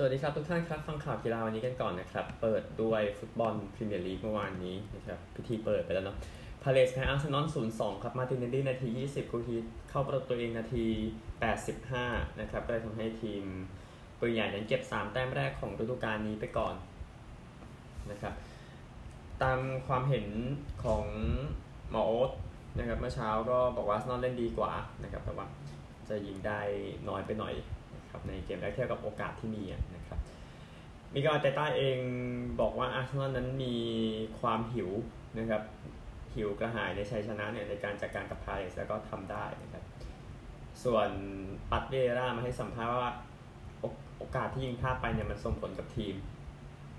สวัสดีครับทุกท่านครับฟังข่าวกีฬาวันนี้กันก่อนนะครับ เปิดด้วยฟุตบอลพรีเมียร์ลีกเมื่อวานนี้นะครับพิธีเปิดไปแล้วเนาะพาเลซแพ้อาร์เซนอล0-2 ครับ มาร์ติเนลลี่นาที 20กูทีเข้าประตูตัวเองนาที 85 นะครับก็เลยทำให้ทีมปืนใหญ่นั้นเก็บ 3 แต้มแรกของฤดูกาลนี้ไปก่อนนะครับตามความเห็นของหมอโอ๊ตนะครับเมื่อเช้าก็บอกว่าอาร์เซนอลเล่นดีกว่านะครับแต่ว่าจะยิงได้น้อยไปหน่อย นะครับในเกมแรกเทียบกับโอกาสที่มีนะครับมิเกลอาร์เตต้าเองบอกว่าอาร์เซนอลนั้นมีความหิวนะครับหิวกระหายในชัยชนะเนี่ยในการจัดการกับพาเลซแล้วก็ทำได้นะครับส่วนปาทริควิเอร่ามาให้สัมภาษณ์ว่าโอกาสที่ยิงพลาดไปเนี่ยมันส่งผลกับทีม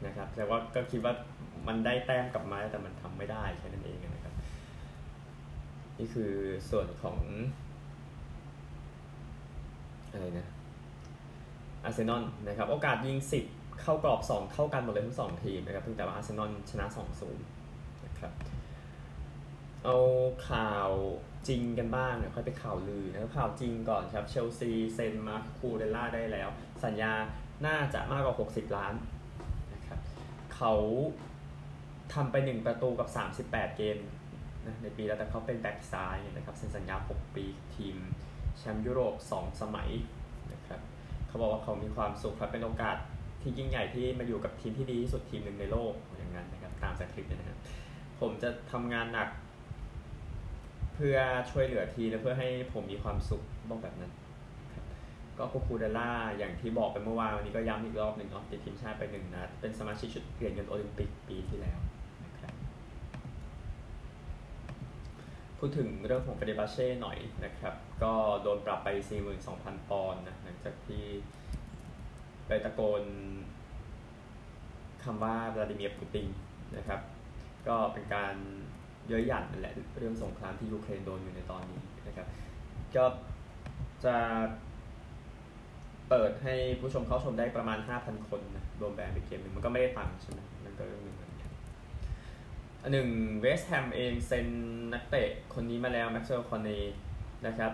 นะครับแต่ว่าก็คิดว่ามันได้แต้มกลับมาแต่มันทำไม่ได้แค่นั้นเองนะครับ นี่คือส่วนของอะไรนะ อาร์เซนอลนะครับโอกาสยิง 10 เข้ากรอบ 2เท่ากันหมดเลยทั้ง 2 ทีมนะครับเพียงแต่ว่าอาร์เซนอลชนะ 2-0นะครับเอาข่าวจริงกันบ้างเดี๋ยค่อยไปข่าวลือนะครับข่าวจริงก่อนครับเชลซีเซ็นมาคูเดล่าได้แล้ว สัญญาน่าจะมากกว่า 60 ล้านนะครับเขาทำไป 1 ประตูกับ 38 เกมนะในปีแล้วแต่เขาเป็นแบ็กซ้ายนะครับเซ็นสัญญา 6 ปีทีมแชมป์ยุโรป 2 สมัยนะครับ เขาบอกว่าเขามีความสุขครับเป็นโอกาสที่ยิ่งใหญ่ที่มาอยู่กับทีมที่ดีที่สุดทีมหนึ่งในโลกอย่างนั้นนะครับตามสคริปต์นะครับ ผมจะทำงานหนัก เพื่อช่วยเหลือทีและเพื่อให้ผมมีความสุขบอกแบบนั้นก็คูคูเดล่าอย่างที่บอกไปเมื่อวานวันนี้ก็ย้ำอีกรอบหนึ่งเนาะติดทีมชาติไปหนึ่งนัดเป็นสมาชิกชุดเหรียญเงินโอลิมปิกปีที่แล้วนะครับ พูดถึงเรื่องของเฟเดบาเช่หน่อยนะครับ ก็โดนปรับไป 42,000 ปอนด์นะหลังจากที่ไปตะโกนคำว่าวลาดิเมียร์ปูตินนะครับ ก็เป็นการเย้ยหยันนั่นแหละเรื่องสงครามที่ยูเครนโดนอยู่ในตอนนี้นะครับ ก็จะเปิดให้ผู้ชมเข้าชมได้ประมาณ 5,000 คนนะรวมแบนไปเกมหนึ่งมันก็ไม่ได้ตังค์ใช่ไหมมันก็เรื่องหนึ่ง หนึ่งเวสต์แฮมเองเซ็นนักเตะคนนี้มาแล้วแม็กซ์เวลกอร์เน่นะครับ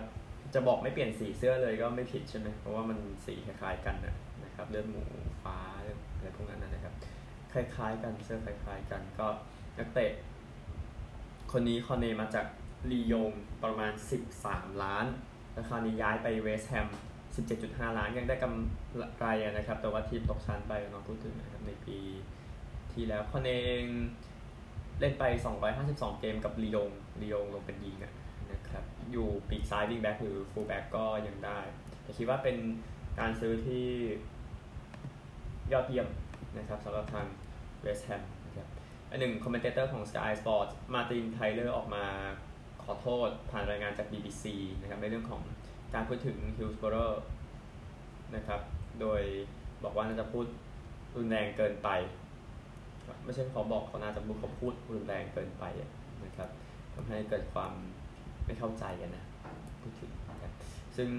จะบอกไม่เปลี่ยนสีเสื้อเลยก็ไม่ผิดใช่ไหมเพราะว่ามันสีคล้ายๆกันนะครับเลือดหมูฟ้าอะไรพวกนั้นนะครับ คล้ายๆกันเสื้อคล้ายๆกันก็นักเตะคนนี้กอร์เน่มาจากลียงประมาณ 13 ล้านแล้วครานี้ย้ายไปเวสต์แฮม 17.5 ล้านยังได้กำไรนะครับ แต่ว่าทีมตกชั้นไปน้องพูดถึงนะครับในปีที่แล้วกอร์เน่เอง เล่นไป 252 เกมกับลียงลียงลงเป็นยิงนะครับ อยู่ปีกซ้ายวิงแบ็กหรือฟูลแบ็กก็ยังได้ แต่คิดว่าเป็นการซื้อที่ยอดเยี่ยมนะครับสำหรับทางเวสต์แฮมนะครับอันหนึ่ง commentator ของ Sky Sports มาร์ตินไทเลอร์ออกมาขอโทษผ่านรายงานจาก BBC นะครับในเรื่องของการพูดถึงฮิลส์โบโร่นะครับ โดยบอกว่าน่าจะพูดรุนแรงเกินไป ไม่ใช่เขาบอกเขาน่าจะพูเขาพูดรุนแรงเกินไปนะครับทำให้เกิดความไม่เข้าใจกันนะพูดถึงนะครับซึ่ง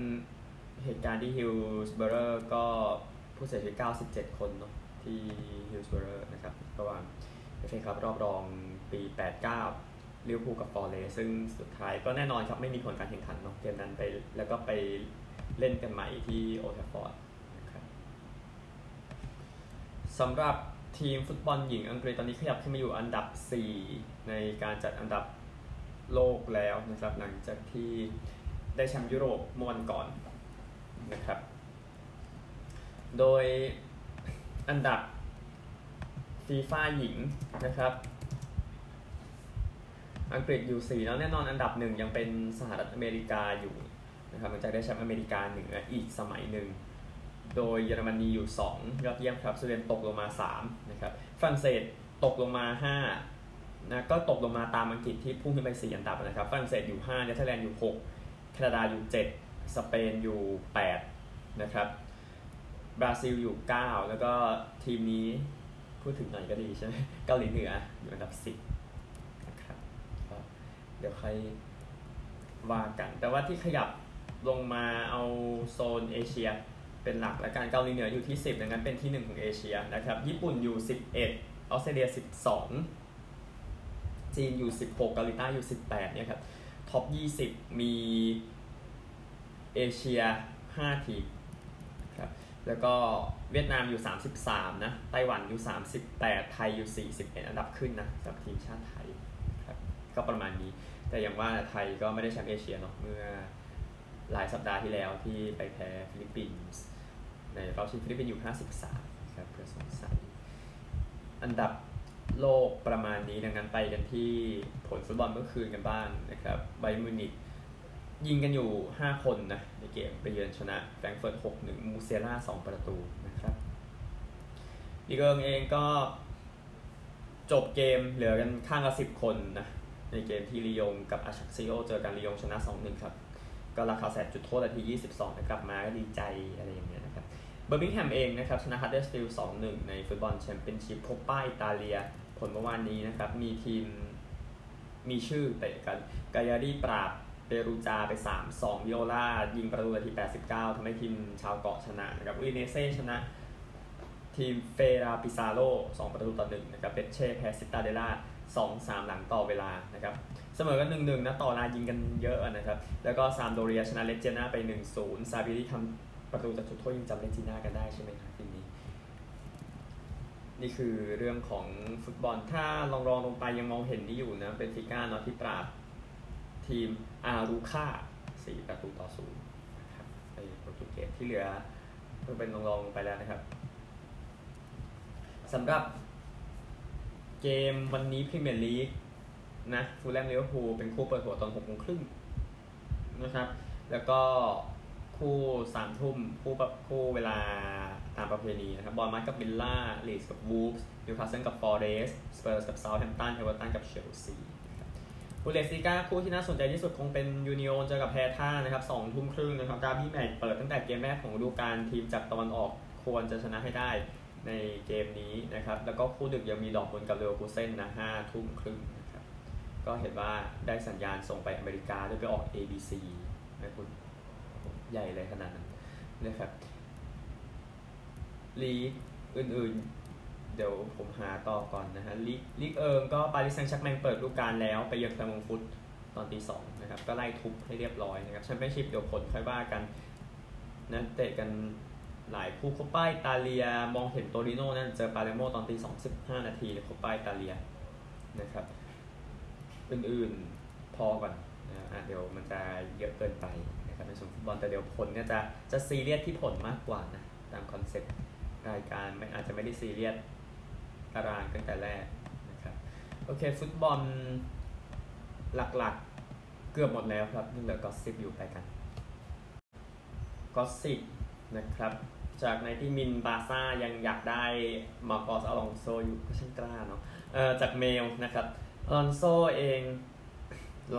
เหตุการณ์ที่ฮิลส์โบโร่ก็ผู้เสียชีวิต 97 คนเนาะที่ฮิลส์โบโร่นะครับระหว่างเอฟเอคัพรอบรองปี 89ลิเวอร์พูลกับฟอเรสต์ซึ่งสุดท้ายก็แน่นอนครับไม่มีผลการแข่งขันเนาะเกมนั้นไปแล้วก็ไปเล่นกันใหม่ที่โอลด์แทรฟฟอร์ดนะครับสำหรับ ทีมฟุตบอลหญิงอังกฤษตอนนี้ขยับขึ้นมาอยู่อันดับ 4 ในการจัดอันดับโลกแล้วนะครับ หลังจากที่ได้แชมป์ยุโรปเมื่อวันก่อนนะครับ โดยอันดับฟีฟ่าหญิงนะครับ อังกฤษอยู่ 4 แล้วแน่นอนอันดับหนึ่งยังเป็นสหรัฐอเมริกาอยู่นะครับหลังจากได้แชมป์อเมริกาเหนืออีกสมัยหนึ่ง โดยเยอรมนีอยู่ 2 ยอดเยี่ยมครับสวีเดนตกลงมา 3 นะครับฝรั่งเศสตกลงมา5นะก็ตกลงมาตามอังกฤษที่พุ่งขึ้นไป 4 อันดับนะครับฝรั่งเศสอยู่5เนเธอร์แลนด์อยู่ 6 แคนาดาอยู่ 7 สเปนอยู่ 8 นะครับบราซิลอยู่ 9 แล้วก็ทีมนี้พูดถึงหน่อยก็ดีใช่ไหมเกาหลีเหนืออยู่อันดับ 10นะครับเดี๋ยวใค่อยว่ากัน แต่ว่าที่ขยับลงมาเอาโซนเอเชีย เป็นหลักและการเกาหลีเหนืออยู่ที่ 10ดังนั้นเป็นที่ 1 ของเอเชียนะครับญี่ปุ่นอยู่ 11 ออสเตรเลีย 12 จีนอยู่ 16 เกาหลีใต้อยู่ 18เนี่ยครับtop 20 มีเอเชีย 5 ทีมครับแล้วก็เวียดนามอยู่ 33 นะ ไต้หวันอยู่ 38 ไทยอยู่ 41 อันดับขึ้นนะสำหรับทีมชาติไทยครับก็ประมาณนี้ แต่อย่างว่าไทยก็ไม่ได้แชมป์เอเชียเนาะเมื่อหลายสัปดาห์ที่แล้วที่ไปแพ้ฟิลิปปินส์ ในรอบชิงฟิลิปปินส์อยู่ 53ครับเผื่อสงสัย อันดับโลกประมาณนี้ดังนั้นไปกันที่ผลฟุตบอลเมื่อคืนกันบ้างนะครับบาเยิร์นมิวนิกยิงกันอยู่ 5 คนนะ ในเกมไปเยือนชนะแฟรงเฟิร์ต6-1 มูเซียล่า 2 ประตูนะครับลีกเอิงเองก็จบเกมเหลือกันข้างละ 10 คนนะ ในเกมที่ลียงกับอาชักซิโอเจอกันลียงชนะ 2-1 ครับ ก็ลากาแซตต์จุดโทษนาที 22 กลับมาก็ดีใจอะไรอย่างเงี้ยนะครับ เบอร์มิงแฮมเองนะครับชนะฮัตเดอร์สฟิลด์2-1 ในฟุตบอลแชมเปี้ยนชิพโคป้าอิตาเลีย ผลเมื่อวานนี้นะครับ มีทีมมีชื่อเตะกันกายารีปราบเปรูจาไป 3-2วิโอลายิงประตูนาที 89ทำให้ทีมชาวเกาะชนะนะครับอูดิเนเซ่ชนะ ทีมเฟรัลปิซาโล่2ประตูต่อ1นะครับเลชเช่แพ้ซิตาเดล่า2-3หลังต่อเวลานะครับเสมอกัน1-1นะต่อเวลายิงกันเยอะนะครับ แล้วก็ซามพ์โดเรียชนะเรจจิน่าไป1-0ซาบิริทำ ประตูจากจุดโทษยังจำเรจจิน่ากันได้ใช่ไหมครับทีนี้ นี่คือเรื่องของฟุตบอลถ้าลองรองลงไปยังมองเห็นนี่อยู่นะเบนฟิก้าเนาะที่ปราบทีมอาโรก้า4ประตูต่อ0นะครับไปโปรตุเกสที่เหลือเพิ่งเป็นลองรองลงไปแล้วนะครับสำหรับเกมวันนี้พรีเมียร์ลีกนะฟูแล่มลิเวอร์พูลเป็นคู่เปิดหัวตอน6โมงครึ่งนะครับ แล้วก็ คู่สามทุ่มคู่แบบคู่เวลาตามประเพณีนะครับบอร์นมัธกับวิลล่าลีดส์กับวูล์ฟส์นิวคาสเซิลกับฟอเรสต์สเปอร์สกับเซาท์แฮมป์ตันเอเวอร์ตันกับเชลซีบุนเดสลีกาคู่ที่น่าสนใจที่สุดคงเป็นยูเนี่ยนเจอกับแฮร์ธ่านะครับสองทุ่มครึ่งนะครับดาร์บี้แมตช์เปิดตั้งแต่เกมแรกของฤดูกาลทีมจากตะวันออกควรจะชนะให้ได้ในเกมนี้นะครับแล้วก็คู่ดึกยังมีดอกบนกับเรอัลกูเซนนะห้าทุ่มครึ่งนะครับก็เห็นว่าได้สัญญาณส่งไปอเมริกาด้วยไปออก ABC นะคุณ ใหญ่เลยขนาดนั้นนะครับลีกอื่นๆ เดี๋ยวผมหาต่อก่อนนะฮะลีกลีกเอิงก็ปารีสแซงต์แชร์กแมงเปิดฤดูกาลแล้วไปเยือนแคลมงฟุตตอนตีสองนะครับ ก็ไล่ทุบให้เรียบร้อยนะครับแชมเปี้ยนชิพเดี๋ยวผลค่อยว่ากันนะเตะกันหลายคู่โคป้าอิตาเลียมองเห็นโตริโน่นั่นเจอปาแลร์โม่ตอนตีสองสิบห้านาทีโคป้าอิตาเลียนะครับอื่นๆพอก่อนนะเดี๋ยวมันจะเยอะเกินไป ส่วนฟุตบอลแต่เดี๋ยวผลเนี่ยจะจะซีเรียสที่ผลมากกว่านะตามคอนเซ็ปต์รายการไม่อาจจะไม่ได้ซีเรียสตารางตั้งแต่แรกนะครับโอเคฟุตบอลหลักๆเกือบหมดแล้วครับนี่เหลือกอสิบอยู่ไปกันกอสิบนะครับจากในที่มินบาซ่ายังอยากได้มาร์กอสอลองโซอยู่ก็ช่างกล้าเนาะเออจากเมลนะครับอลอนโซเอง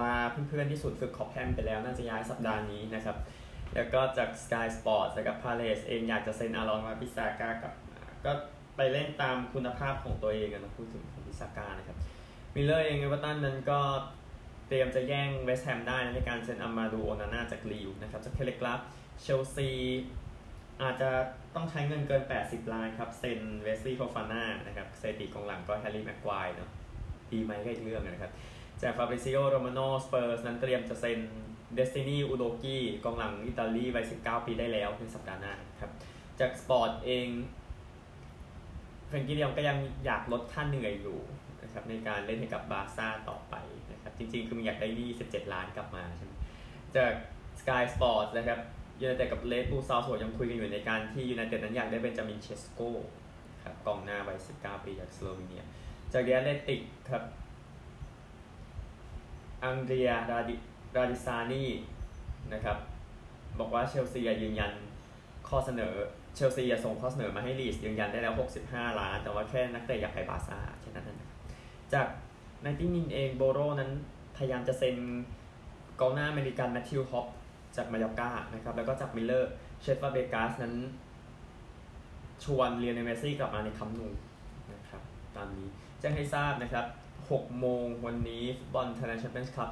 ลาเพื่อนๆที่สุดฝึกขอบแฮมไปแล้วน่าจะย้ายสัปดาห์นี้นะครับ แล้วก็จาก Sky Sports กับ Palace เองอยากจะเซ็นอารอนมาพิซาก้ากับก็ไปเล่นตามคุณภาพของตัวเองนะพูดถึงของพิซาก้านะครับมิเรอร์เองเอเวอร์ตันนั้นก็เตรียมจะแย่งเวสต์แฮมได้ในการเซ็นอามาดูโอนาน่าจากลีลล์นะครับจากเทเลกราฟเชลซีอาจจะต้องใช้เงินเกิน 80 ล้านครับ เซ็นเวสลีย์โฟฟาน่านะครับสถิติกองหลังก็แฮร์รี่แม็กไกวร์เนาะดีไหมก็อีกเรื่องนะครับ จากฟาบริซิโอโรมาโนสเปอร์สนั้นเตรียมจะเซ็นเดสตินีอุโดกิกองหลังอิตาลีวัย 19 ปีได้แล้วในสัปดาห์หน้าครับ จากสปอร์ตเองเฟรงกี้เดอยองก็ยังอยากลดค่าเหนื่อยอยู่นะครับในการเล่นให้กับบาซ่าต่อไปนะครับจริงๆ คือมันอยากได้หนี้17 ล้านกลับมาใช่ไหมจากสกายสปอร์ตนะครับยูไนเต็ดกับเรดบูลซัลซ์บวร์กยังคุยกันอยู่ในการที่ยูไนเต็ดนั้นอยากได้เบนจามินเชสโกครับกองหน้าวัย 19 ปีจากสโลวีเนีย จากดิแอธเลติกครับ อังเดรียราดิราดิซานีนะครับ บอกว่าเชลซียืนยันข้อเสนอเชลซีส่งข้อเสนอมาให้ลีดส์ยืนยันได้แล้ว 65 ล้าน แต่ว่าแค่นักเตะอยากไปบาซ่าแค่นั้นนะจากไนน์ตี้มินเองโบโรนั้นพยายามจะเซ็นกองหน้าอเมริกันแมทธิวฮอปจากมายอกานะครับ แล้วก็จากมิเรอร์เชสฟาเบรกาสนั้น ชวนลิโอเนลเมสซี่กลับมาในคัมป์นูนะครับ ตามนี้แจ้งให้ทราบนะครับ 6 โมงวันนี้ฟุตบอลไทยแลนด์แชมเปี้ยนส์คัพ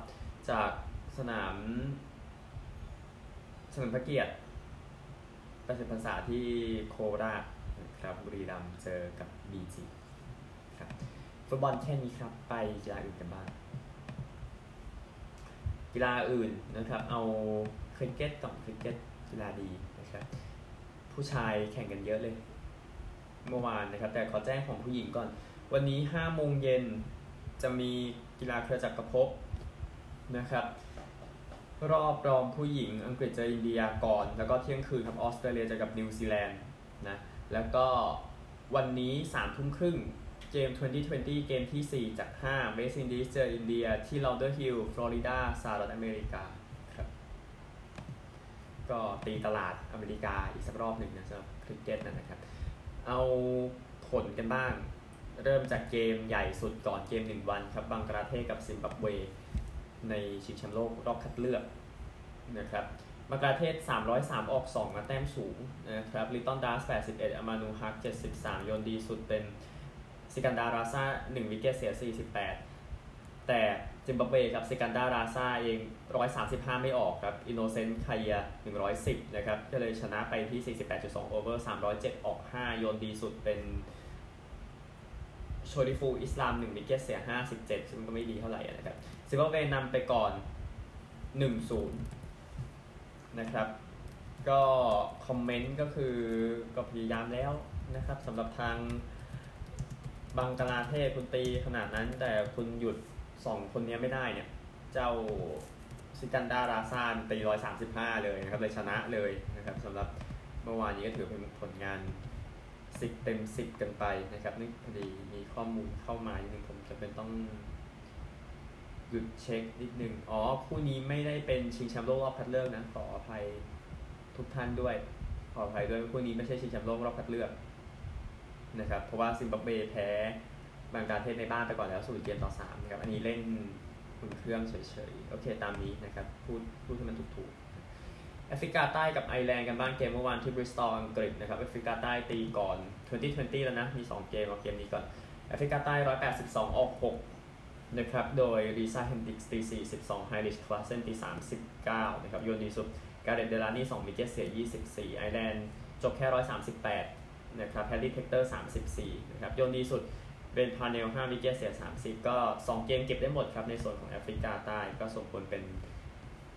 จากสนามเฉลิมพระเกียรติ80พรรษาที่โคราชครับบุรีรัมย์เจอกับบีจีครับฟุตบอลแค่นี้ครับ ไปกีฬาอื่นกันบ้าง กีฬาอื่นนะครับ เอาคริกเก็ตก่อนคริกเก็ตกีฬาดีนะครับผผู้ชายแข่งกันเยอะเลย เมื่อวานนะครับ แต่ขอแจ้งของผู้หญิงก่อน วันนี้ห้าโมงเย็น จะมีกีฬาเครือจักรภพนะครับ รอบรองผู้หญิงอังกฤษเจออินเดียก่อน แล้วก็เที่ยงคืนครับออสเตรเลียเจอกับนิวซีแลนด์นะแล้วก็วันนี้สามทุ่มครึ่งเกม 2020 เกมที่ 4 จาก5เวสต์อินดีสเจออินเดียที่ลอ u เดอร์ฮิลล์ฟลอริดาสหรัฐอเมริกาครับก็ตีตลาดอเมริกาอีกสักรอบหนึ่งนะสำหรับคริกเก็ตนะครับ เอาผลกันบ้าง เริ่มจากเกมใหญ่สุดก่อนเกม1วันครับบังกลาเทศกับซิมบับเว ในชิงแชมป์โลกรอบคัดเลือกนะครับบังกลาเทศ 303 ออก2มาแต้มสูงนะครับลิตตันดาส81 อามานูฮัก 73 โยนดีสุดเป็นซิกันดาราซา1วิกเกตเสีย 48 แต่ซิมบับเวกับซิกันดาราซาเอง 135 ไม่ออกครับอินโนเซนต์ไคเย110 นะครับก็เลยชนะไปที่ 48.2 โอเวอร์ 307 ออก 5 โยนดีสุดเป็น โชดิฟูอิสลาม1วิกเกตเสีย57ซึ่งก็ไม่ดีเท่าไหร่นะครับซิมบับเวนำไปก่อน1-0นะครับก็คอมเมนต์ก็คือก็พยายามแล้วนะครับสำหรับทางบังกลาเทศคุณตีขนาดนั้น แต่คุณหยุดสองคนนี้ไม่ได้เนี่ย เจ้าซิกันดาราซานตีร้อยสามสิบห้าเลยนะครับเลยชนะเลยนะครับสำหรับเมื่อวานนี้ก็ถือเป็นผลงาน สิบเต็มสิบกันไปนะครับนี่พอดีมีข้อมูลเข้ามาอีกนึงผมจะเป็นต้องหยุดเช็คนิดนึงอ๋อ คู่นี้ไม่ได้เป็นชิงแชมป์โลกรอบคัดเลือกนะ ขออภัยทุกท่านด้วย ขออภัยด้วยคู่นี้ไม่ใช่ชิงแชมป์โลกรอบคัดเลือกนะครับ เพราะว่าซิมบับเวแพ้บังกลาเทศในบ้านไปก่อนแล้วสูตรเกมต่อ3นะครับ อันนี้เล่นอุ่นเครื่องเฉยๆ โอเค ตามนี้นะครับ พูดพูดให้มันถูกๆ แอฟริกาใต้กับไอร์แลนด์กันบ้างเกมเมื่อวานที่บริสตอลอังกฤษนะครับแอฟริกาใต้ตีก่อน 2020 แล้วนะ มี 2 เกมเอาเกมนี้ก่อนแอฟริกาใต้ 182 ออก 6 นะครับ โดยรีซาเฮนดิกตี42ไฮริชคลาเซนตี39 นะครับโยนดีสุดแกเร็ธเดลานี่2วิกเกตเสีย 24 ไอร์แลนด์จบแค่ 138 นะครับแฮร์รี่เทคเตอร์ 34 นะครับโยนดีสุดเป็นพาร์เนลล์5วิกเกตเสีย 30 ก็ 2 เกมเก็บได้หมดครับในส่วนของแอฟริกาใต้ก็สมควรเป็น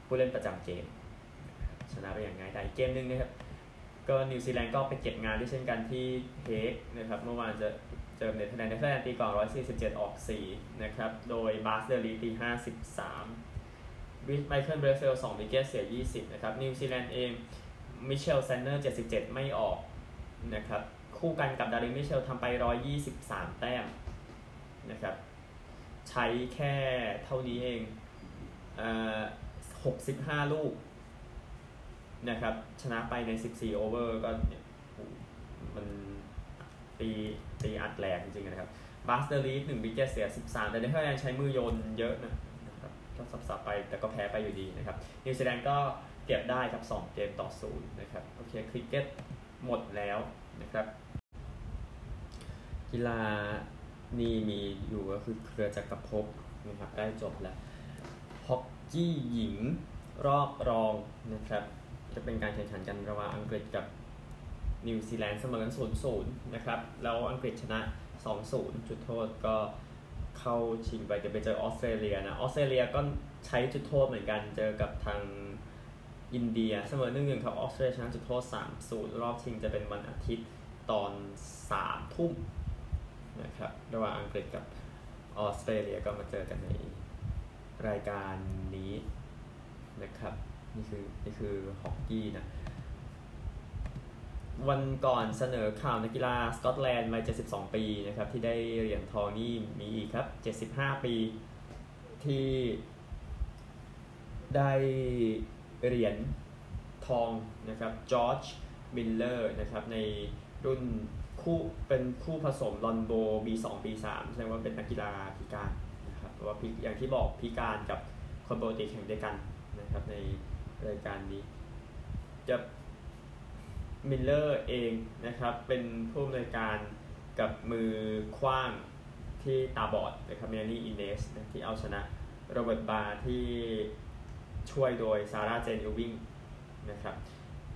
ผู้เล่นประจำเกม ชนะไปอย่างง่ายดายเกมนึงนะครับก็นิวซีแลนด์ก็ไปเก็บงานด้วยเช่นกันที่เฮกนะครับเมื่อวานจะเจอเนเธอร์แลนด์เนเธอร์แลนด์ตีก่อน147 ออก 4 นะครับ โดยบาสเดอลีเดอตี 53 ไมเคิลเบรซเวลล์2วิกเกตเสีย 20 นะครับ นิวซีแลนด์เอง มิเชลแซนต์เนอร์ 77 ไม่ออกนะครับ คู่กันกับดาริลมิตเชลล์ทำไป 123 แต้มนะครับ ใช้แค่เท่านี้เองเอ65 ลูก นะครับ ชนะไปใน 14 โอเวอร์ก็มันตีตีอัดแหลกจริงๆนะครับบาสเดอลีเดอหนึ่งวิกเกตเสีย 13 แต่เนเธอร์แลนด์ใช้มือโยนเยอะนะนะครับก็สับๆไปแต่ก็แพ้ไปอยู่ดีนะครับนิวซีแลนด์ก็เก็บได้ครับ 2 เกมต่อศูนย์นะครับโอเคคริกเก็ตหมดแล้วนะครับ กีฬานี่มีอยู่ก็คือเครือจักรภพนะครับใกล้จบแล้วฮอกกี้หญิงรอบรองนะครับ จะเป็นการแข่งขันกันระหว่างอังกฤษกับนิวซีแลนด์เสมอกัน0-0นะครับ แล้วอังกฤษชนะ 2-0 จุดโทษก็เข้าชิงไปจะไปเจอออสเตรเลียนะ ออสเตรเลียก็ใช้จุดโทษเหมือนกันเจอกับทางอินเดียเสมอหนึ่งหนึ่งครับออสเตรเลียชนะจุดโทษ3-0 รอบชิงจะเป็นวันอาทิตย์ตอน 3 ทุ่มนะครับระหว่างอังกฤษกับออสเตรเลียก็มาเจอกันในรายการนี้นะครับ นี่คือนี่คือฮอกกี้นะ วันก่อนเสนอข่าวนักกีฬาสกอตแลนด์มา 72 ปีนะครับ ที่ได้เหรียญทองนี่มีอีกครับ 75 ปีที่ได้เหรียญทองนะครับจอร์จมิลเลอร์นะครับในรุ่นคู่เป็นคู่ผสมลอนโบวล์ B2 B3 แสดงว่าเป็นนักกีฬาพิการนะครับว่าอย่างที่บอกพิการกับคนปกติแข่งด้วยกันนะครับใน รายการนี้ จอร์จ มิลเลอร์เองนะครับ เป็นผู้อำนวยการกับมือขว้างที่ตาบอดนะครับเมลานีอินเนสที่เอาชนะโรเบิร์ตบาร์ที่ช่วยโดยซาร่าเจนยูวิงนะครับ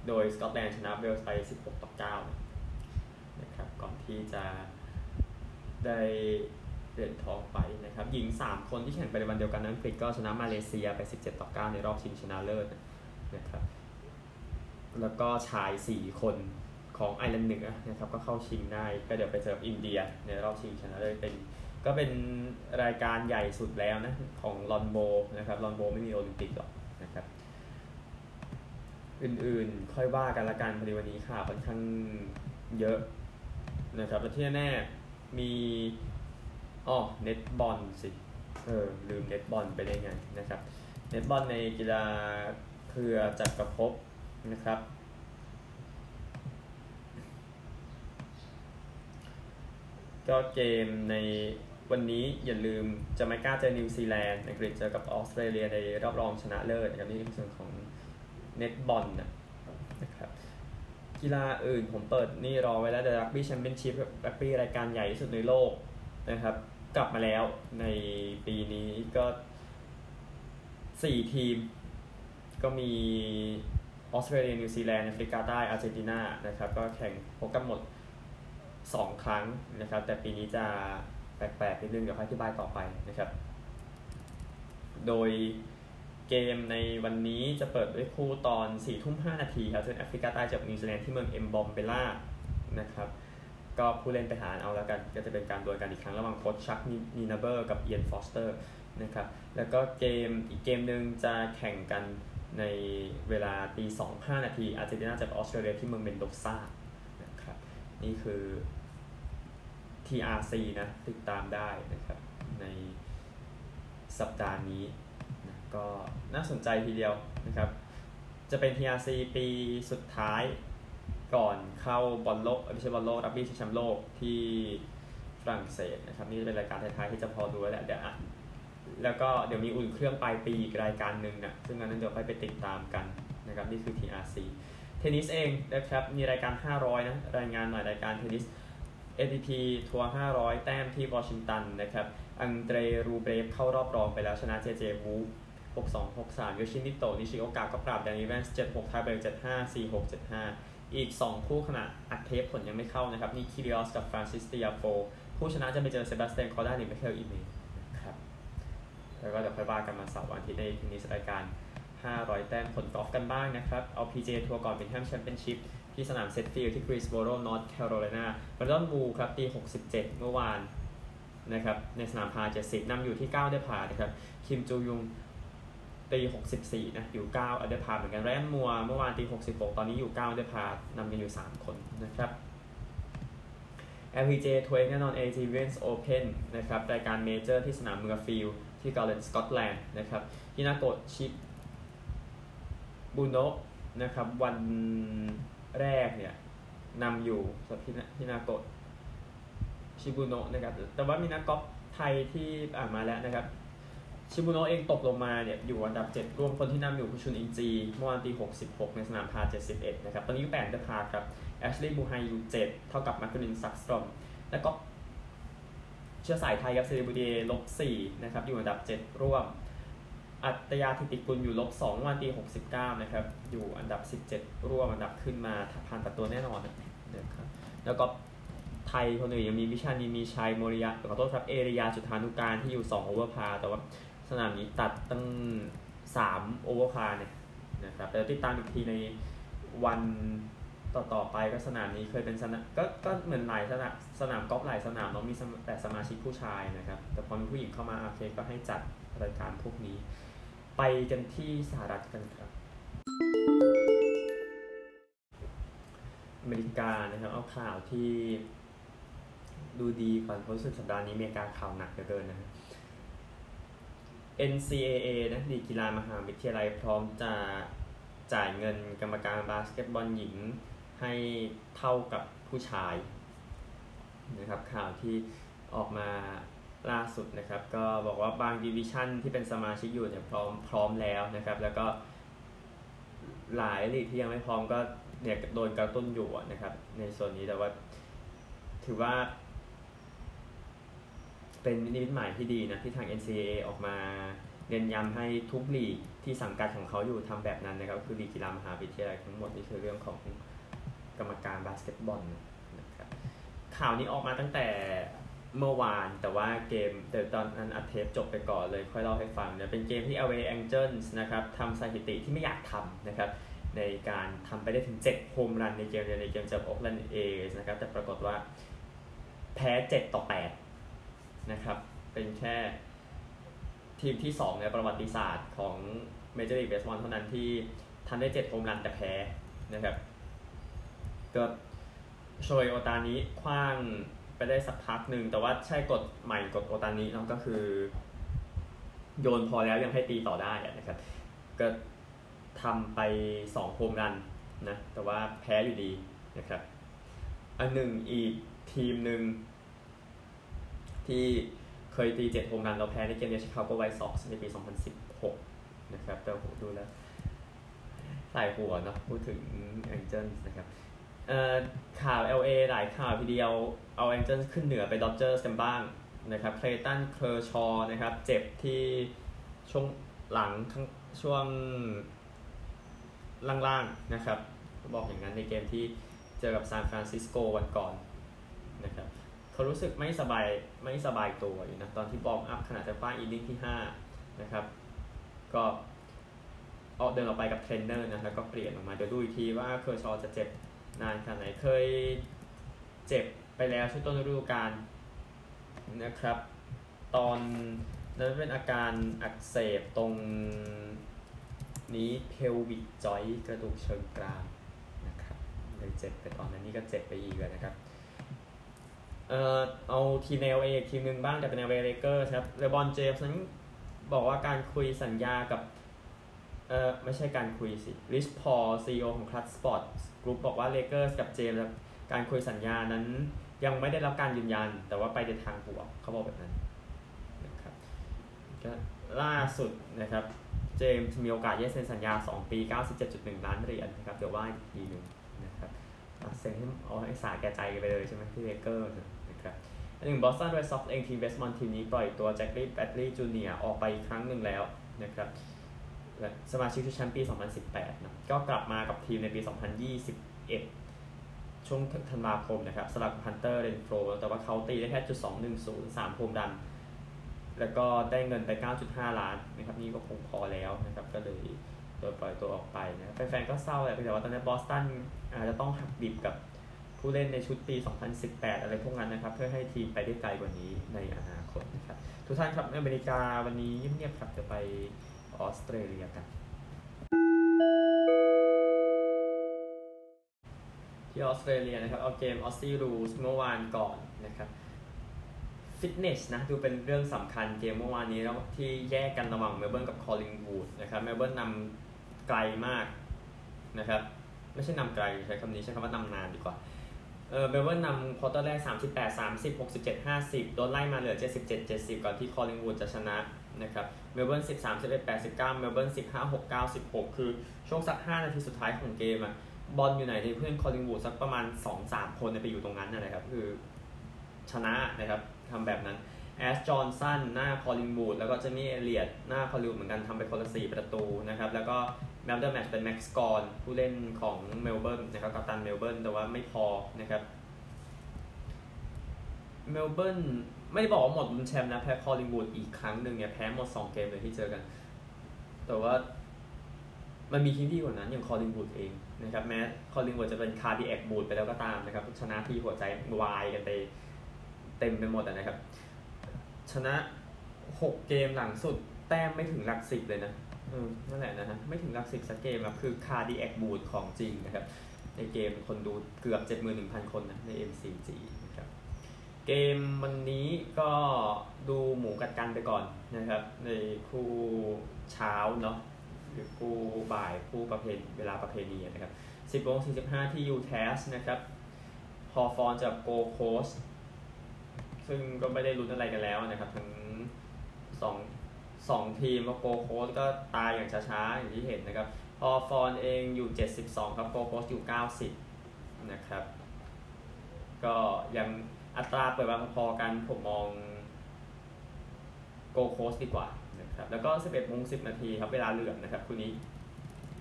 โดยสกอตแลนด์ชนะเวลส์ไป 16 ต่อ 9 นะครับ ก่อนที่จะได้เหรียญทองไปนะครับ หญิง 3 คนที่แข่งไปในวันเดียวกันอังกฤษก็ชนะมาเลเซียไป 17 ต่อ 9 ในรอบชิงชนะเลิศ นะครับแล้วก็ชาย 4 คนของไอร์แลนด์เหนือนะครับก็เข้าชิงได้ก็เดี๋ยวไปเจออินเดียในรอบชิงชนะเลิศเป็นก็เป็นรายการใหญ่สุดแล้วนะของลอนโบนะครับลอนโบไม่มีโอลิมปิกหรอกนะครับอื่นๆค่อยว่ากันละกันพอดีวันนี้ค่ะค่อนข้างเยอะนะครับและที่แน่มีอ๋อเน็ตบอลสิเออลืมเน็ตบอลไปได้ไงนะครับเน็ตบอลในกีฬา เครือจักรภพนะครับ ก็เกมในวันนี้อย่าลืมจะไม่กล้าเจอนิวซีแลนด์อังกฤษเจอกับออสเตรเลียในรอบรองชนะเลิศนะครับนี่เป็นส่วนของเน็ตบอลนะครับกีฬาอื่นผมเปิดนี่รอไว้แล้ว The Rugby Championship รักบี้รายการใหญ่ที่สุดในโลกนะครับ กลับมาแล้วในปีนี้ก็ 4 ทีม ก็มีออสเตรเลียนิวซีแลนด์แอฟริกาใต้อาร์เจนตินานะครับก็แข่งพบกันหมด 2 ครั้งนะครับ แต่ปีนี้จะแปลกๆนิดนึงเดี๋ยวค่อยอธิบายต่อไปนะครับ โดยเกมในวันนี้จะเปิดด้วยคู่ตอน4ทุ่ม5นาทีครับซึ่งแอฟริกาใต้เจอนิวซีแลนด์ที่เมืองเอ็มบอมเบล่านะครับก็ผู้เล่นไปหาเอาแล้วกัน ก็จะเป็นการดวลกันอีกครั้งระหว่างโค้ชฌาคส์นีนาเบอร์กับเอียนฟอสเตอร์นะครับแล้วก็เกมอีกเกมหนึ่งจะแข่งกัน ในเวลาตีสองห้านาทีอาร์เจนตินาเจอออสเตรเลียที่เมืองเมนโดซานะครับนี่คือ TRC นะติดตามได้นะครับในสัปดาห์นี้นะก็น่าสนใจทีเดียวนะครับ จะเป็น TRC ปีสุดท้ายก่อนเข้าบอลโลกไม่ใช่บอลโลกรักบี้ชิงแชมป์โลกที่ฝรั่งเศสนะครับ นี่จะเป็นรายการท้ายๆที่จะพอดูแล้วแหละเดี๋ยวอะ แล้วก็เดี๋ยวมีอุ่นเครื่องปลายปีอีกรายการหนึ่งนะซึ่งอันนั้นเดี๋ยวค่อยไปติดตามกันนะครับนี่คือ TRC เทนนิสเองนะครับมีรายการ 500 นะรายงานหน่อยรายการเทนนิส ATP Tour 500 แต้มที่วอชิงตันนะครับอังเดรรูเบรฟเข้ารอบรองไปแล้วชนะเจเจวูล์ฟ62 63โยชินิโตะนิชิโอกะก็ปราบแดนอีแวนส์76ไทเบรก75 46 75 อีก 2 คู่ขณะอัดเทปผลยังไม่เข้านะครับนิคคีริออสกับฟรานซิสเตียโฟผู้ชนะจะไปเจอเซบาสเตียนคอร์ด้าหรือมิคาเอลอีเมอร์ แล้วก็เดี๋ยวค่อยว่ากันมาเสาร์วันอาทิตย์ในทีนี้รายการ 500 แต้มผลกอล์ฟกันบ้างนะครับ เอา PJ ทัวร์ก่อนวินด์แฮมแชมเปี้ยนชิพที่สนามเซดจ์ฟิลด์ที่กรีนส์โบโรนอร์ทแคโรไลนาแบรนดอนวูครับตี 67 เมื่อวานนะครับในสนามพาร์ 70นำอยู่ที่ 9 under par นะครับคิมจูฮยองตี 64 นะอยู่ 9 under par เหมือนกันไรอันมัวร์เมื่อวานตี 66 ตอนนี้อยู่ 9 under par นำกันอยู่ 3 คนนะครับ LPG ทัวร์แน่นอน AT w e n s Open นะครับรายการเมเจอร์ที่สนามมัวร์ฟิลด์ ที่กัลเลนสกอตแลนด์นะครับฮินาโกะชิบุโนะนะครับวันแรกเนี่ยนำอยู่สำหรับฮินาโกะชิบุโนะนะครับแต่ว่ามีนักกอล์ฟไทยที่อ่านมาแล้วนะครับชิบุโนะเองตกลงมาเนี่ยอยู่อันดับ 7รวมคนที่นำอยู่คือชุนอินจีเมื่อวานตี66 ในสนามพาร์ 71 นะครับ ตอนนี้แปดจะพาครับแอชลีย์บูไฮอยู่ 7 เท่ากับมาเดอลีนซักสตรอมแล้วก็ เชื้อสายไทยครับเซลีนบูติเยร์ลบ4นะครับอยู่อันดับ 7 ร่วม อาฒยาฐิติกุลอยู่ลบ2วันตี69นะครับอยู่อันดับ17ร่วมอันดับขึ้นมาผ่านตัดตัวแน่นอนนะครับแล้วก็ไทยคนอื่นยังมีวิชานีมีชัยโมริยะขอโทษครับเอรียาจุฑานุกาลที่อยู่2 over par แต่ว่าสนามนี้ตัดตั้ง3 over par เนี่ยนะครับแต่ติดตามอีกทีในวัน ต่อต่อไปก็สนามนี้เคยเป็นสนามก็ก็เหมือนหลายสนามสนามกอล์ฟหลายสนามเนาะมีแต่สมาชิกผู้ชายนะครับ แต่พอมีผู้หญิงเข้ามาโอเคก็ให้จัดรายการพวกนี้ ไปกันที่สหรัฐกันครับ อเมริกานะครับเอาข่าวที่ดูดีก่อนเพราะรู้สึกสัปดาห์นี้อเมริกาข่าวหนักเหลือเกินนะ NCAA นะดีกีฬามหาวิทยาลัยพร้อมจะจ่ายเงินกรรมการบาสเกตบอลหญิง ให้เท่ากับผู้ชายนะครับข่าวที่ออกมาล่าสุดนะครับ ก็บอกว่าบางดิวิชั่นที่เป็นสมาชิกอยู่เนี่ยพร้อมพร้อมแล้วนะครับ แล้วก็หลายลีกที่ยังไม่พร้อมก็เนี่ยโดนกระตุ้นอยู่นะครับ ในส่วนนี้แต่ว่าถือว่า เป็นนิมิตหมายที่ดีนะที่ทาง NCAA ออกมาเน้นย้ำให้ทุกลีกที่สังกัดของเขาอยู่ทำแบบนั้นนะครับ คือลีกกีฬามหาวิทยาลัยทั้งหมดนี่คือเรื่องของ กรรมการบาสเกตบอลนะครับข่าวนี้ออกมาตั้งแต่เมื่อวานแต่ว่าเกมเดี๋ยวตอนนั้นอัดเทปจบไปก่อนเลยค่อยเล่าให้ฟังเนี่ยเป็นเกมที่ LA Angels นะครับทำสถิติที่ไม่อยากทำนะครับในการทำไปได้ถึง 7 home run ในเกมในเกมจากโอ๊กแลนด์เอสนะครับแต่ปรากฏว่าแพ้ 7 ต่อ 8 นะครับ เป็นแค่ทีมที่ 2 ในประวัติศาสตร์ของเมเจอร์ลีกเบสบอลเท่านั้นที่ทำได้ 7 โฮมรันแต่แพ้นะครับ ก็โชยโอตานี้คว้างไปได้สักพักหนึ่งแต่ว่าใช่กฎใหม่กฎโอตานี้เนาะก็คือ โยนพอแล้วยังให้ตีต่อได้นะครับ ก็ทำไปสองโฮมรันนะแต่ว่าแพ้อยู่ดีนะครับ อันหนึ่งอีกทีมหนึ่งที่เคยตีเจ็ด home run แล้วแพ้ในเกมเนี้ยชิคาโกไวซ็อกซ์ในปี 2016 นะครับแต่โหดูแล้วใส่หัวเนาะพูดถึงแองเจิลนะครับ ข่าว LA หลายข่าวทีเดียวเอาแองเจิลขึ้นเหนือไปดอจเจอร์สกันบ้างนะครับเคลย์ตันเคอร์ชอว์นะครับเจ็บที่ช่วงหลังช่วงล่างๆนะครับบอกอย่างนั้นในเกมที่เจอกับซานฟรานซิสโกวันก่อนนะครับเขารู้สึกไม่สบายไม่สบายตัวอยู่นะตอนที่บอมอัพขนาดจะฟ้าอินนิ่งที่ 5 นะครับ ก็ออกเดินออกไปกับเทรนเนอร์นะแล้วก็เปลี่ยนออกมาเดี๋ยวดูอีกทีว่าเคอร์ชอว์จะเจ็บ นานขนาดไหนเคยเจ็บไปแล้วช่วงต้นฤดูกาลนะครับ ตอนนั้นเป็นอาการอักเสบตรงนี้ pelvic joint กระดูกเชิงกรานนะครับเลยเจ็บไปตอนนั้นนี่ก็เจ็บไปอีกเลยนะครับเอ่อเอาทีม LA อีกทีมหนึ่งบ้างแต่เป็น LA Lakers ครับเลบรอนเจมส์นั้นบอกว่าการคุยสัญญากับ ออไม่ใช่การคุยสิริชพอล CEO ของ Klutch Sports Group บอกว่าเลเกอร์สกับเจมส์การคุยสัญญานั้นยังไม่ได้รับการยืนยัน แต่ว่าไปในทางบวกเขาบอกแบบนั้นนะครับก็ล่าสุดนะครับเจมส์มีโอกาสได้เซ็นสัญญา 2 ปี 97.1 ล้านเหรียญนะครับเดี๋ยวว่าอีกทีหนึ่งนะครับเซ็นให้เอาให้สาแก่ใจไปเลยใช่ไหมที่เลเกอร์นะครับอันหนึ่งบอสตันเรดซ็อกเองทีมเบสบอลทีมนี้ปล่อยตัวแจ็คกี้แบรดลีย์จูเนียร์ออกไปอีกครั้งหนึ่งแล้วนะครับ สมาชิกชุดแชมป์ปี 2018นะก็กลับมากับทีมในปี 2021 ช่วงธันวาคมนะครับสลับฮันเตอร์เรนโฟรแต่ว่าเขาตีได้แค่จุด210 3โฮมดัน แล้วก็ได้เงินไป 9.5 ล้านนะครับนี่ก็คงพอแล้วนะครับก็เลยโดนปล่อยตัวออกไปนะแฟนๆก็เศร้าแหละแต่ว่าตอนนี้บอสตันอาจจะต้องหักดิบกับผู้เล่นในชุดปี 2018 อะไรพวกนั้นนะครับ เพื่อให้ทีมไปได้ไกลกว่านี้ในอนาคตนะครับ ทุกท่านครับอเมริกาวันนี้เงียบๆครับจะไป ออสเตรเลียกันที่ออสเตรเลียนะครับ เอาเกมออสซี่รูส์เมื่อวานก่อนนะครับฟิตเนสนะดูเป็นเรื่องสำคัญเกมเมื่อวานนี้แล้วที่แยกกันระหว่างเมลเบิร์นกับคอลลิงวูดนะครับเมลเบิร์นนำไกลมากนะครับ ไม่ใช่นำไกลใช้คำนี้ใช้คำว่านำนานดีกว่า เออเมลเบิร์นนำ quarter แรก 38 30 67 50 โดนไล่มาเหลือ 77 70 ก่อนที่คอลลิงวูดจะชนะนะครับ เมลเบิร์น13 11 89 เมลเบิร์น15 6 9 16 คือช่วงสัก 5 นาทีสุดท้ายของเกมอะบอลอยู่ไหนในเพื่อนคอลลิงวูดสักประมาณ 2-3 คนไปอยู่ตรงนั้นนะครับคือชนะนะครับทำแบบนั้นแอชจอห์นสันหน้าคอลลิงวูดแล้วก็เจมี่เอลเลียตหน้าคอลลิงเหมือนกันทำไปคนละสี่ประตูนะครับแล้วก็ man of the match เป็นแม็กซ์กอว์นผู้เล่นของเมลเบิร์นนะครับกัปตันเมลเบิร์นแต่ว่าไม่พอนะครับเมลเบิร์นไม่ได้บอกว่าหมดลุ้นแชมป์นะแพ้คอลลิงวูดอีกครั้งหนึ่งเนี่ยแพ้หมด 2 เกมเลยที่เจอกัน แต่ว่ามันมีทีมที่กว่านั้นอย่างคอลลิงวูดเองนะครับแม้คอลลิงวูดจะเป็น cardiac วูดไปแล้วก็ตามนะครับชนะที่หัวใจวายกันไปเต็มไปหมดนะครับ ชนะ 6 เกมหลังสุดแต้มไม่ถึงหลักสิบเลยนะ นั่นแหละนะฮะไม่ถึงหลักสิบสักเกมครับคือ cardiac วูดของจริงนะครับ ในเกมคนดูเกือบ 71,000 คนนะใน MCG นะครับเกมวันนี้ก็ดูหมูกัดกันไปก่อนนะครับ ในคู่เช้าเนาะหรือคู่บ่ายคู่ประเพณีเวลาประเพณีนะครับ 10โมง45 ที่ยูทาสนะครับฮอว์ธอร์นจากโกลด์โคสต์ซึ่งก็ไม่ได้ลุ้นอะไรกันแล้วนะครับ ทั้งสอง สองทีมโกลด์โคสต์ก็ตายอย่างช้าๆ อย่างที่เห็นนะครับ ฮอว์ธอร์นเองอยู่ 72 ครับโกลด์โคสต์อยู่ 90 นะครับ ก็ยังอัตราเปิดมาพอๆกันผมมองโกลด์โคสต์ดีกว่านะครับแล้วก็ 11โมง10 นาทีครับ เวลาเหลือนะครับคู่นี้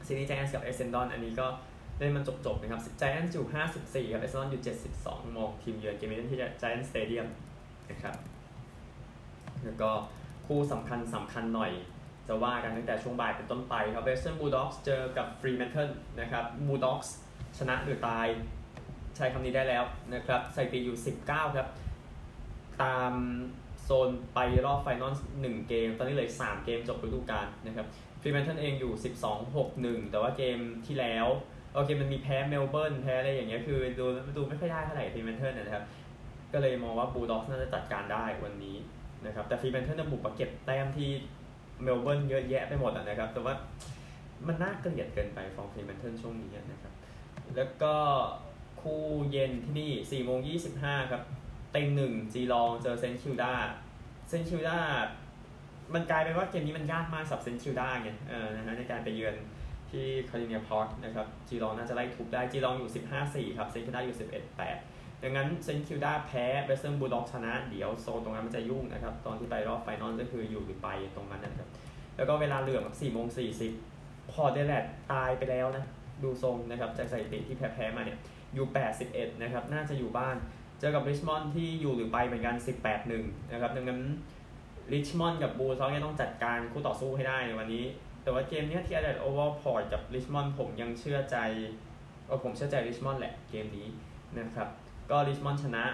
ซิดนีย์ไจแอนส์กับเอเซนดอนอันนี้ก็เล่นมันจบๆนะครับไจแอนส์อยู่ 54 ครับเอเซนดอนอยู่ 72 มองทีมเยือนเกมนี้เล่นที่ไจแอนส์สเตเดียมนะครับ แล้วก็ คู่สำคัญสำคัญหน่อย จะว่ากันตั้งแต่ช่วงบ่ายเป็นต้นไปครับเวสเทิร์นบูลด็อกส์เจอกับฟรีแมนเทิลนะครับบูลด็อกส์ชนะหรือตายใช้คำนี้ได้แล้วนะครับสถิติอยู่ 19 ครับ ตามโซนไปรอบ final 1 เกม ตอนนี้เหลืออีก3เกมจบฤดูกาลนะครับฟรีแมนเทิลเองอยู่ 12 6 1 แต่ว่าเกมที่แล้วโอเคมันมีแพ้เมลเบิร์นแพ้อะไรอย่างเงี้ยคือดูดูไม่ค่อยได้เท่าไหร่ฟรีแมนเทิลนะครับ ก็เลยมองว่าบูลด็อกส์น่าจะจัดการได้วันนี้ นะครับแต่ฟรีแมนเทิลจะบุกมาเก็บแต้มที่เมลเบิร์นเยอะแยะไปหมดอะนะครับ แต่ว่ามันน่าเกลียดเกินไปฟอร์มฟรีแมนเทิลช่วงนี้นะครับ แล้วก็คู่เย็นที่นี่4โมง25 ครับ เต็งหนึ่งจีลองเจอเซนต์คิลดาเซนต์คิลดามันกลายเป็นว่าเกมนี้มันยากมากสำหรับเซนต์คิลดาไงเออนะฮะในการไปเยือนที่คาร์ดิเนียพาร์คนะครับจีลองน่าจะไล่ทุบได้จีลองอยู่ 15-4 ครับเซนต์คิลดาอยู่ 11-8 ดังนั้นเซนต์คิลดาแพ้เวสเทิร์นบูลด็อกชนะ เดี๋ยวโซนตรงนั้นมันจะยุ่งนะครับ ตอนที่ไปรอบ final ก็คืออยู่หรือไปตรงนั้นนะครับ แล้วก็เวลาเหลือง4โมง40 พอร์ตแอดิเลดตายไปแล้วนะ ดูทรงนะครับจากสถิติที่แพ้ๆมาเนี่ย อยู่ 81 นะครับ น่าจะอยู่บ้าน เจอกับริชมอนด์ที่อยู่หรือไปเหมือนกัน 18-1 นะครับ ดังนั้นริชมอนด์กับบูลเขาเนี่ยต้องจัดการคู่ต่อสู้ให้ได้ในวันนี้ แต่ว่าเกมนี้ที่แอดิเลดโอวัลพอร์ตกับริชมอนด์ผมยังเชื่อใจเออผมเชื่อใจริชมอนด์แหละเกมนี้นะครับ ก็ริชมอนด์ชนะ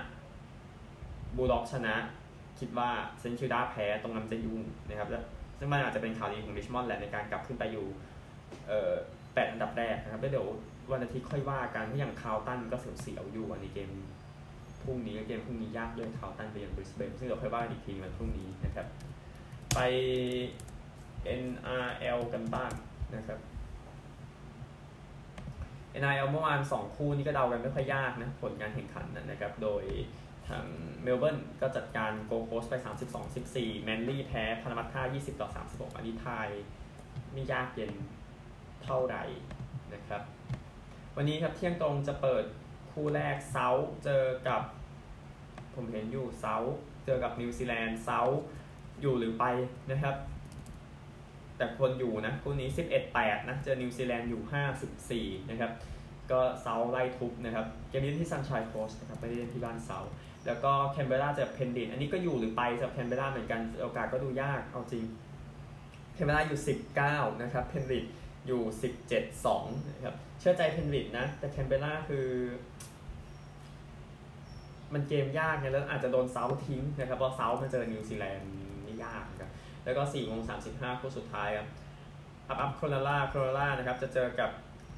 บูลด็อกชนะ คิดว่าเซนคิวดาแพ้ตรงนั้นจะยุ่งนะครับแล้วซึ่งมันอาจจะเป็นข่าวดีของริชมอนด์แหละในการกลับขึ้นไปอยู่เอ่อแปดอันดับแรกนะครับแล้วเดี๋ยววันอาทิตย์ค่อยว่ากันเพราะอย่างคาวตันก็เสียวๆอยู่อันเกมพรุ่งนี้เกมพรุ่งนี้ยากเลยคาวตันไปยังบริสเบนซึ่งเราค่อยว่ากันอีกทีวันพรุ่งนี้นะครับ ไป NRL กันบ้างนะครับ NRL เมื่อวาน2คู่นี้ก็เดากันไม่ค่อยยากนะ ผลการแข่งขันนะครับ โดยทางเมลเบิร์นก็จัดการโกลด์โคสต์ไป 32-14 แมนลี่แพ้พารามัตต้า 20 ต่อ 36 อันนี้ทยไม่ยากเย็นเท่าไหร่นะครับ วันนี้ครับเที่ยงตรงจะเปิดคู่แรกเซาเจอกับ ผมเห็นอยู่เซาเจอกับนิวซีแลนด์เซาอยู่หรือไปนะครับ แต่คนอยู่นะคู่นี้ 11-8 นะ เจอนิวซีแลนด์อยู่54นะครับ ก็เซาไล่ทุบนะครับ เกมนี้ที่ซันไชน์โคสต์นะครับไม่ได้เล่นที่บ้านเซาแล้วก็แคนเบราเจอเพนริธอันนี้ก็อยู่หรือไปสำหรับแคนเบราเหมือนกันโอกาสก็ดูยากเอาจริงแคนเบราอยู่ 19 นะครับเพนริธอยู่ 17-2 นะครับ เชื่อใจเพนริธนะ แต่แคนเบราคือมันเกมยากไงแล้วอาจจะโดนเซาทิ้งนะครับเพราะเซามันเจอนิวซีแลนด์ไม่ยากนะครับ แล้วก็4โมง35คู่สุดท้ายครับอัพอัพโคโรล่าโคโรล่านะครับจะเจอกับ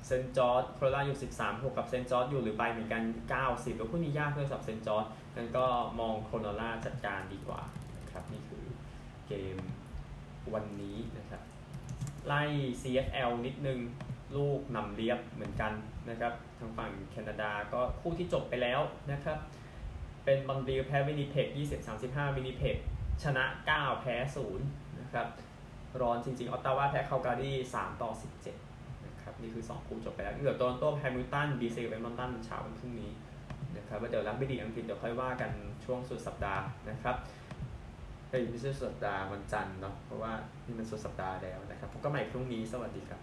เซนจอร์ดโคโรล่าอยู่ 13 6 กับเซนจอร์ดอยู่หรือไปเหมือนกัน 90 แล้วคู่นี้ยากด้วยสำหรับเซนจอร์ดงั้นก็มองโคโรล่าจัดการดีกว่าครับนี่คือเกมวันนี้นะครับไล่ CFL นิดนึง ลูกนำเลียบเหมือนกันนะครับทางฝั่งแคนาดาก็คู่ที่จบไปแล้วนะครับ เป็นบังดีแพ้วินิเพก20-35วินิเพกชนะ 9 แพ้ 0 นะครับร้อนจริงๆออตตาวาแพ้คาลการี3ต่อ 17นะครับนี่คือ 2 คู่จบไปแล้วเหลือโตนโต้แฮมิลตันบีซีกับแอมอนตันเช้าวันพรุ่งนี้นะครับว่าเดี๋ยวรับไม่ดีอังกฤษเดี๋ยวค่อยว่ากันช่วงสุดสัปดาห์นะครับเฮ้ยไม่ใช่สุดสัปดาห์วันจันทร์เนาะเพราะว่านี่มันสุดสัปดาห์แล้วนะครับพบกันใหม่พรุ่งนี้สวัสดีครับ